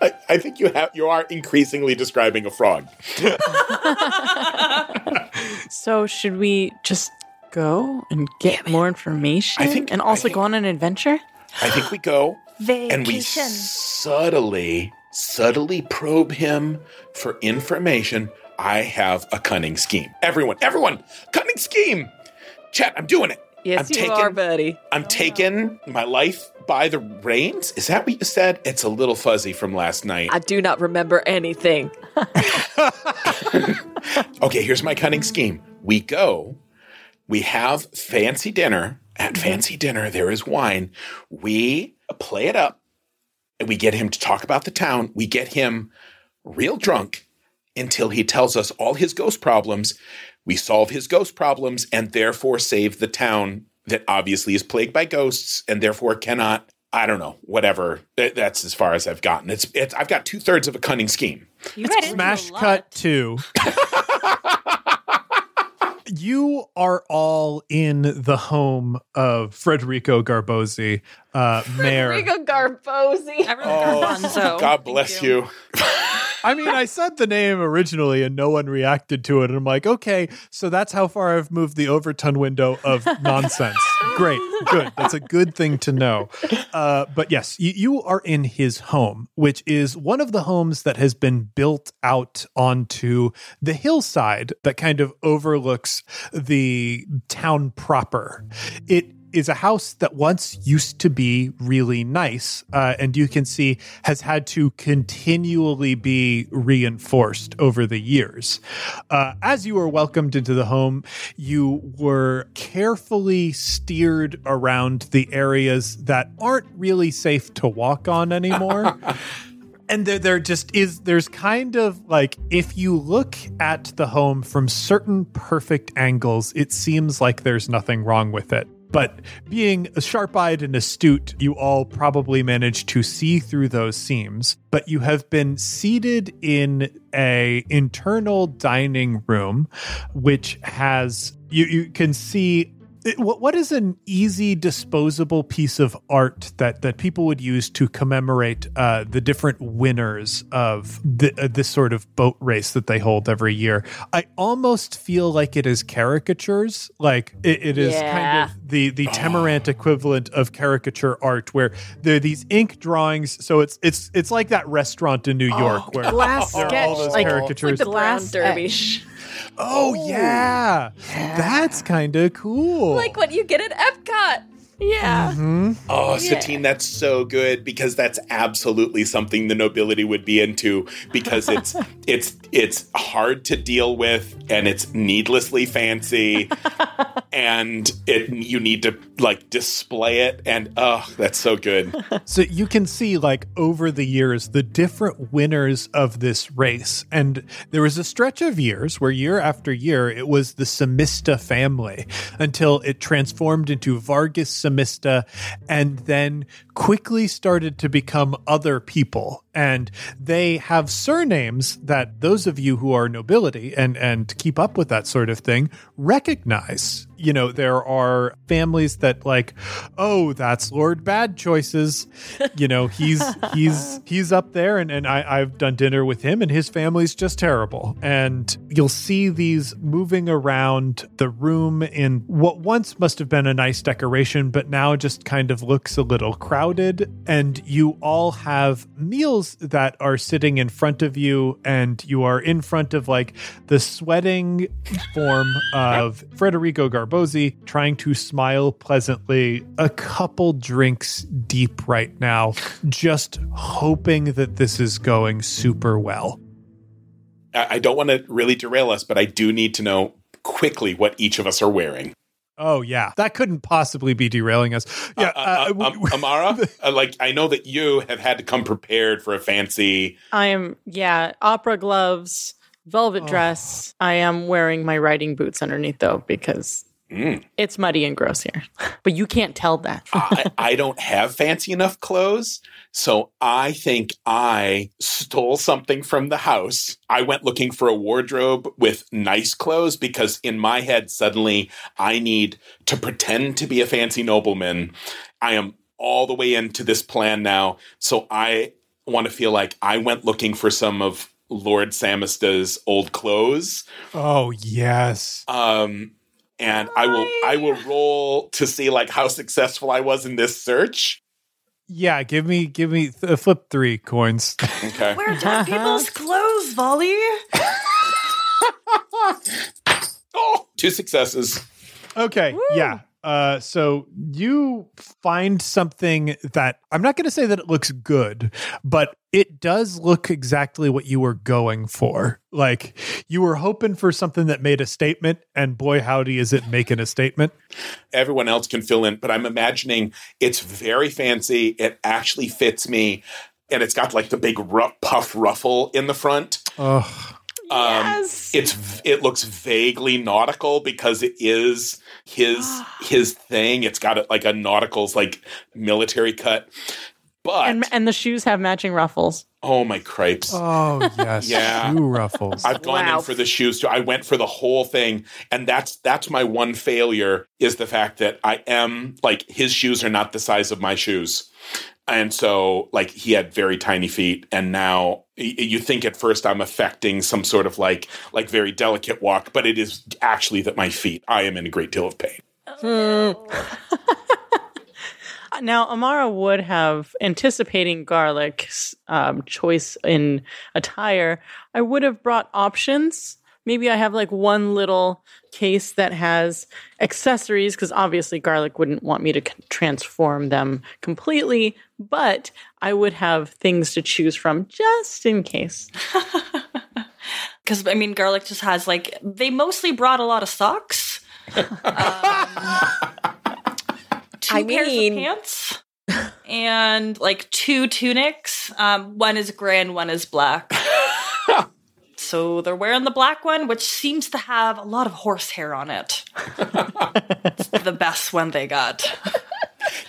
D: I, I think you have you are increasingly describing a frog.
E: So should we just go and get more information?
D: I think-
E: and
D: I
E: also
D: think-
E: go on an adventure?
D: I think we go and we
C: Vacation.
D: subtly, subtly probe him for information. I have a cunning scheme. Everyone, everyone, cunning scheme. Chat, I'm doing it.
B: Yes,
D: I'm
B: you
D: taking,
B: are, buddy.
D: I'm taking my life by the reins. Is that what you said? It's a little fuzzy from last night.
B: I do not remember anything.
D: Okay, here's my cunning scheme. We go, we have fancy dinner. At mm-hmm. fancy dinner, there is wine. We play it up and we get him to talk about the town. We get him real drunk until he tells us all his ghost problems. We solve his ghost problems and therefore save the town that obviously is plagued by ghosts and therefore cannot. I don't know, whatever. That's as far as I've gotten. It's, it's I've got two thirds of a cunning scheme.
C: You read into
A: Smash
C: a lot.
A: cut two. you are all in the home of Federico Garbosi, uh, mayor.
B: Rico Garbosi.
C: Everyone Garbanzo.
D: Oh, God
C: Thank
D: bless you.
A: I mean, I said the name originally and no one reacted to it. And I'm like, okay, so that's how far I've moved the Overton window of nonsense. Great, good. That's a good thing to know. Uh, but yes, you, you are in his home, which is one of the homes that has been built out onto the hillside that kind of overlooks the town proper. It is a house that once used to be really nice, uh, and you can see has had to continually be reinforced over the years. Uh, as you were welcomed into the home, you were carefully steered around the areas that aren't really safe to walk on anymore. and there, there just is there's kind of like if you look at the home from certain perfect angles it seems like there's nothing wrong with it but being sharp-eyed and astute you all probably managed to see through those seams. But you have been seated in a internal dining room which has you you can see it, what, what is an easy disposable piece of art that, that people would use to commemorate uh, the different winners of the, uh, this sort of boat race that they hold every year? I almost feel like it is caricatures. Like it, it is
B: Yeah.
A: kind of the the Temerant equivalent of caricature art, where there are these ink drawings. So it's it's it's like that restaurant in New York where
E: glass sketch,
A: all those
E: like-
A: caricatures.
B: the brown
E: Glass
B: derby.
E: Etch.
A: oh yeah, that's kind of cool.
B: like what you get at Epcot.
E: Yeah. Mm-hmm.
D: Oh, Satine, that's so good because that's absolutely something the nobility would be into because it's it's it's hard to deal with and it's needlessly fancy and it you need to like display it and oh, that's so good.
A: So you can see, like, over the years, the different winners of this race. And there was a stretch of years where year after year, it was the Samista family until it transformed into Vargas Samista and then quickly started to become other people. And they have surnames that those of you who are nobility and, and keep up with that sort of thing recognize. You know, there are families that like, oh, that's Lord Bad Choices. You know, he's he's he's up there and, and I, I've done dinner with him and his family's just terrible. And you'll see these moving around the room in what once must have been a nice decoration, but now just kind of looks a little crowded. And you all have meals that are sitting in front of you, and you are in front of like the sweating form of Federico Garbosi trying to smile pleasantly, a couple drinks deep right now, just hoping that this is going super well.
D: I, I don't want to really derail us, but I do need to know quickly what each of us are wearing.
A: Oh yeah, that couldn't possibly be derailing us. Yeah,
D: Uh, uh,
A: uh,
D: um, Amara, uh, like I know that you have had to come prepared for a fancy.
E: I am, yeah, opera gloves, velvet dress. I am wearing my riding boots underneath though because
D: Mm.
E: it's muddy and gross here. But you can't tell that.
D: I, I don't have fancy enough clothes, so I think I stole something from the house. I went looking for a wardrobe with nice clothes because in my head, suddenly I need to pretend to be a fancy nobleman. I am all the way into this plan now, so I want to feel like I went looking for some of Lord Samista's old clothes.
A: oh yes.
D: Um, and I will I will roll to see like how successful I was in this search.
A: Yeah, give me give me th- uh, flip three coins.
D: Okay.
C: Where are people's clothes, Volley?
D: Oh, two successes.
A: Okay, yeah. Uh, so you find something that I'm not going to say that it looks good, but it does look exactly what you were going for. Like you were hoping for something that made a statement, and boy, howdy, is it making a statement.
D: Everyone else can fill in, but I'm imagining it's very fancy. It actually fits me, and it's got like the big puff ruffle in the front.
A: Oh,
D: Um,
E: Yes.
D: It's it looks vaguely nautical because it is his his thing. It's got a, like a nautical's like military cut, but
E: and and the shoes have matching ruffles.
D: oh my cripes!
A: oh yes,
D: Yeah.
A: shoe ruffles.
D: I've gone
B: Wow.
D: in for the shoes too. I went for the whole thing, and that's that's my one failure is the fact that I am like his shoes are not the size of my shoes, and so like he had very tiny feet, and now you think at first I'm affecting some sort of like like very delicate walk, but it is actually that my feet. I am in a great deal of pain.
E: Now, Amara would have anticipating garlic's um, choice in attire. I would have brought options. Maybe I have like one little case that has accessories because obviously garlic wouldn't want me to transform them completely, but I would have things to choose from just in case.
C: Because I mean, garlic just has like they mostly brought a lot of socks. Um, two
B: I
C: pairs
B: mean-
C: of pants and like two tunics. Um, one is gray and one is black. so they're wearing the black one, which seems to have a lot of horsehair on it. it's the best one they got.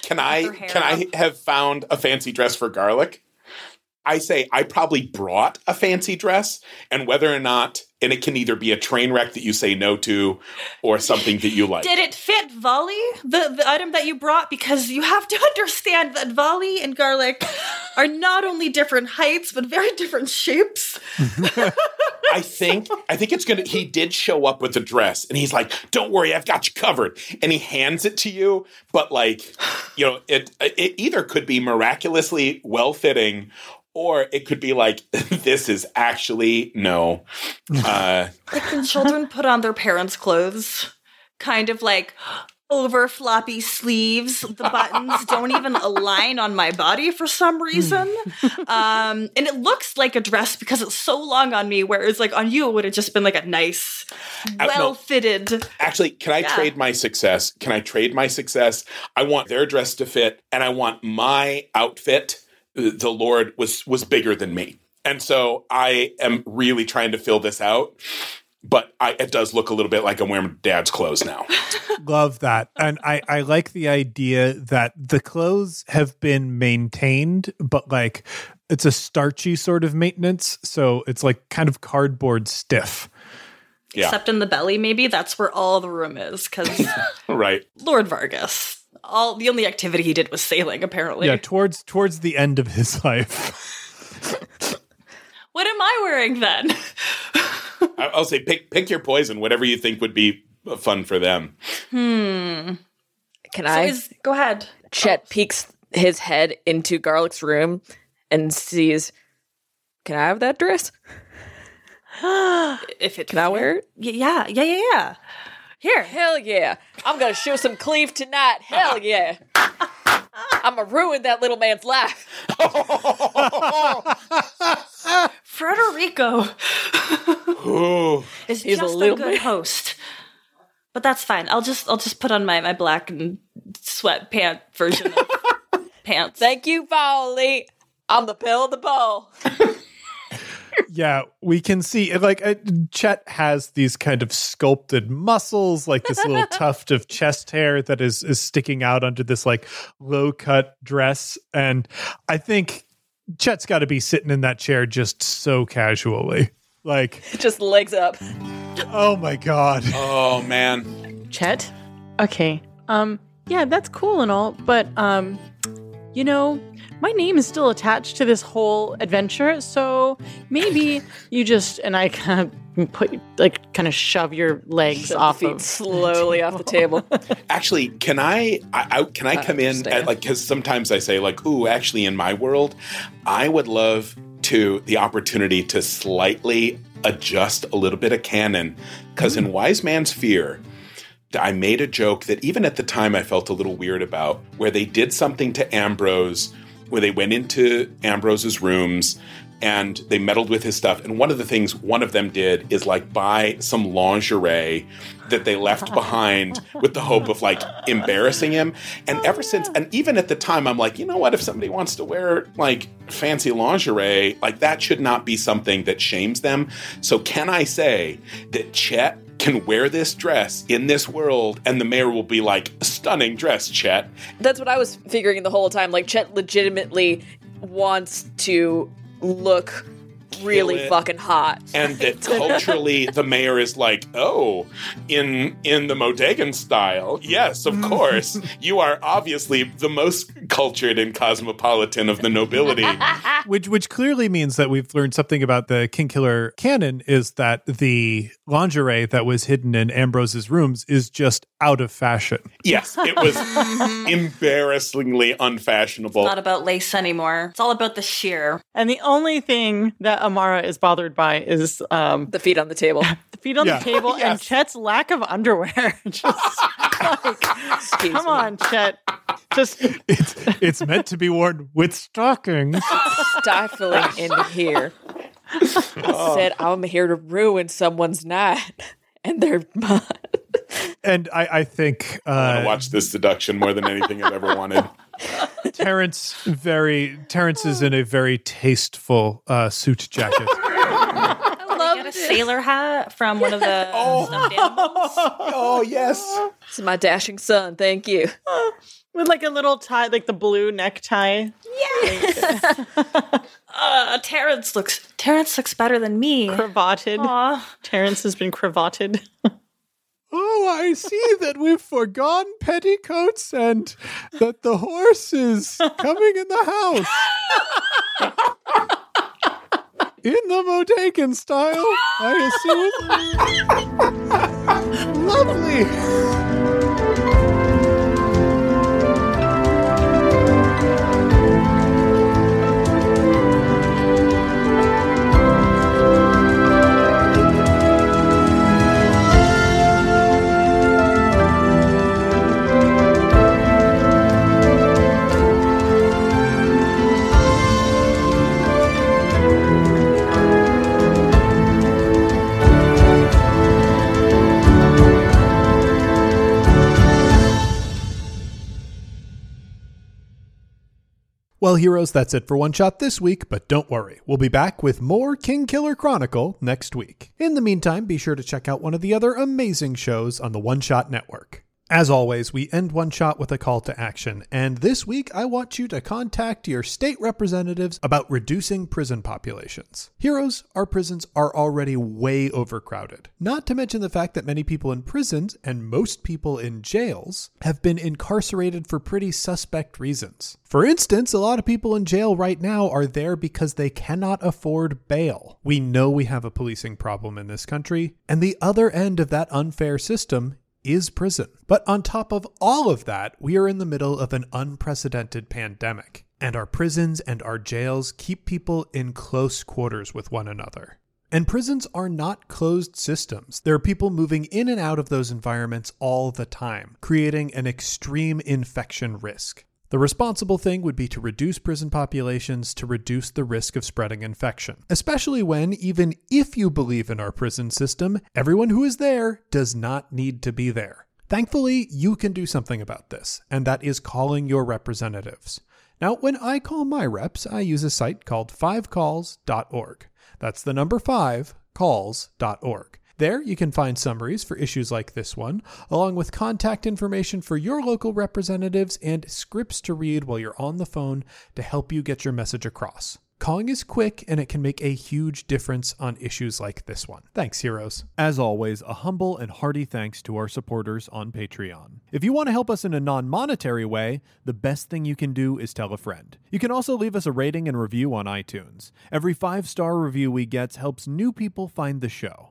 D: Can I
C: her hair
D: can I have found a fancy dress for garlic? I say I probably brought a fancy dress, and whether or not and it can either be a train wreck that you say no to or something that you like.
C: Did it fit Volley, the, the item that you brought? Because you have to understand that Volley and Garlic are not only different heights, but very different shapes.
D: I think I think it's gonna. He did show up with a dress, and he's like, "Don't worry, I've got you covered." And he hands it to you, but like, you know, it it either could be miraculously well fitting, or it could be like, "This is actually no." Uh,
C: Like when children put on their parents' clothes, kind of like over floppy sleeves. The buttons don't even align on my body for some reason. Um, and it looks like a dress because it's so long on me, whereas like on you, it would have just been like a nice,
D: no.
C: well fitted.
D: Actually, can I
C: Yeah.
D: trade my success? Can I trade my success? I want their dress to fit, and I want my outfit. uh, The Lord was was bigger than me, and so I am really trying to fill this out. But I, it does look a little bit like I'm wearing Dad's clothes now.
A: Love that. And I, I like the idea that the clothes have been maintained, but like it's a starchy sort of maintenance. So it's like kind of cardboard stiff.
D: Yeah,
C: Except in the belly, maybe that's where all the room is. Because
D: right.
C: Lord Vargas, all the only activity he did was sailing. Apparently,
A: Yeah, towards towards the end of his life.
C: What am I wearing then?
D: I- I'll say pick pick your poison, whatever you think would be fun for them. Hmm.
B: Can
C: So
B: I?
C: is, go ahead.
B: Chet peeks his head into Garlic's room and sees. Can I have that dress?
C: If it
B: Can I wear it?
C: Yeah, yeah, yeah, yeah. Here,
B: Hell yeah! I'm gonna show some cleave tonight. Hell yeah! I'm gonna ruin that little man's life.
C: Frederico is
B: He's a
C: just a,
B: little
C: good
B: bit-
C: host. But that's fine. I'll just I'll just put on my my black and sweatpant version of pants.
B: Thank you, Foley. I'm the pill of the bowl.
A: Yeah, we can see like uh, Chet has these kind of sculpted muscles, like this little tuft of chest hair that is is sticking out under this like low cut dress, and I think Chet's got to be sitting in that chair just so casually, like
B: Just legs up.
A: oh my god.
D: oh man.
E: Chet? Okay. Um, yeah, that's cool and all, but um, you know, my name is still attached to this whole adventure, so maybe you just and I kind of put like kind of shove your legs
B: Shove the
E: off
B: feet
E: of
B: slowly off the table.
D: Actually, can I? I, I can I come in at, like because sometimes I say like, "Ooh, actually, in my world, I would love to the opportunity to slightly adjust a little bit of canon because in mm. Wise Man's Fear." I made a joke that even at the time I felt a little weird about, where they did something to Ambrose, where they went into Ambrose's rooms and they meddled with his stuff. And one of the things one of them did is like buy some lingerie that they left behind with the hope of like embarrassing him. And oh, ever since, and even at the time, I'm like, you know what? If somebody wants to wear like fancy lingerie, like that should not be something that shames them. So, can I say that Chet can wear this dress in this world and the mayor will be like, stunning dress, Chet?
B: That's what I was figuring the whole time. Like Chet legitimately wants to look really
D: it.
B: fucking hot.
D: and that culturally the mayor is like, oh, in in the Modegan style, yes, of mm. course, you are obviously the most cultured and cosmopolitan of the nobility.
A: which which clearly means that we've learned something about the Kingkiller canon is that the lingerie that was hidden in Ambrose's rooms is just out of fashion.
D: yes, it was embarrassingly unfashionable.
C: Not about lace anymore. It's all about the sheer.
E: And the only thing that Amara is bothered by is um,
B: The feet on the table.
E: the feet on
A: Yeah.
E: the table and Chet's lack of underwear. Just like,
B: Excuse
E: come
B: me.
E: on, Chet. Just
A: It's it's meant to be worn with stockings.
B: Stifling in here. I said I'm here to ruin someone's night, and they're mine.
A: And I, I think
D: I want
A: uh,
D: to watch this seduction more than anything I've ever wanted.
A: Terrence very Terrence is in a very tasteful uh, suit jacket.
B: I love
C: a sailor hat from one of the stuffed animals.
D: Oh yes.
B: This is my dashing son. Thank you.
E: With like a little tie, like the blue necktie. Yes.
C: Uh, Terrence looks Terrence looks better than me.
E: Cravated.
C: Aw.
E: Terrence has been cravated.
A: Oh, I see that we've forgone petticoats and that the horse is coming in the house. In the Modegan style, I assume. Lovely. Well, heroes, that's it for One Shot this week, but don't worry. We'll be back with more Kingkiller Chronicle next week. In the meantime, be sure to check out one of the other amazing shows on the One Shot Network. As always, we end One Shot with a call to action, and this week I want you to contact your state representatives about reducing prison populations. Heroes, our prisons are already way overcrowded. Not to mention the fact that many people in prisons, and most people in jails, have been incarcerated for pretty suspect reasons. For instance, a lot of people in jail right now are there because they cannot afford bail. We know we have a policing problem in this country, and the other end of that unfair system is prison. But on top of all of that, we are in the middle of an unprecedented pandemic, and our prisons and our jails keep people in close quarters with one another. And prisons are not closed systems. There are people moving in and out of those environments all the time, creating an extreme infection risk. The responsible thing would be to reduce prison populations to reduce the risk of spreading infection, especially when, even if you believe in our prison system, everyone who is there does not need to be there. Thankfully, you can do something about this, and that is calling your representatives. Now, when I call my reps, I use a site called fivecalls.org. That's the number five, calls.org. There, you can find summaries for issues like this one, along with contact information for your local representatives and scripts to read while you're on the phone to help you get your message across. Calling is quick and it can make a huge difference on issues like this one. Thanks, heroes. As always, a humble and hearty thanks to our supporters on Patreon. If you want to help us in a non monetary way, the best thing you can do is tell a friend. You can also leave us a rating and review on iTunes. Every five star review we get helps new people find the show.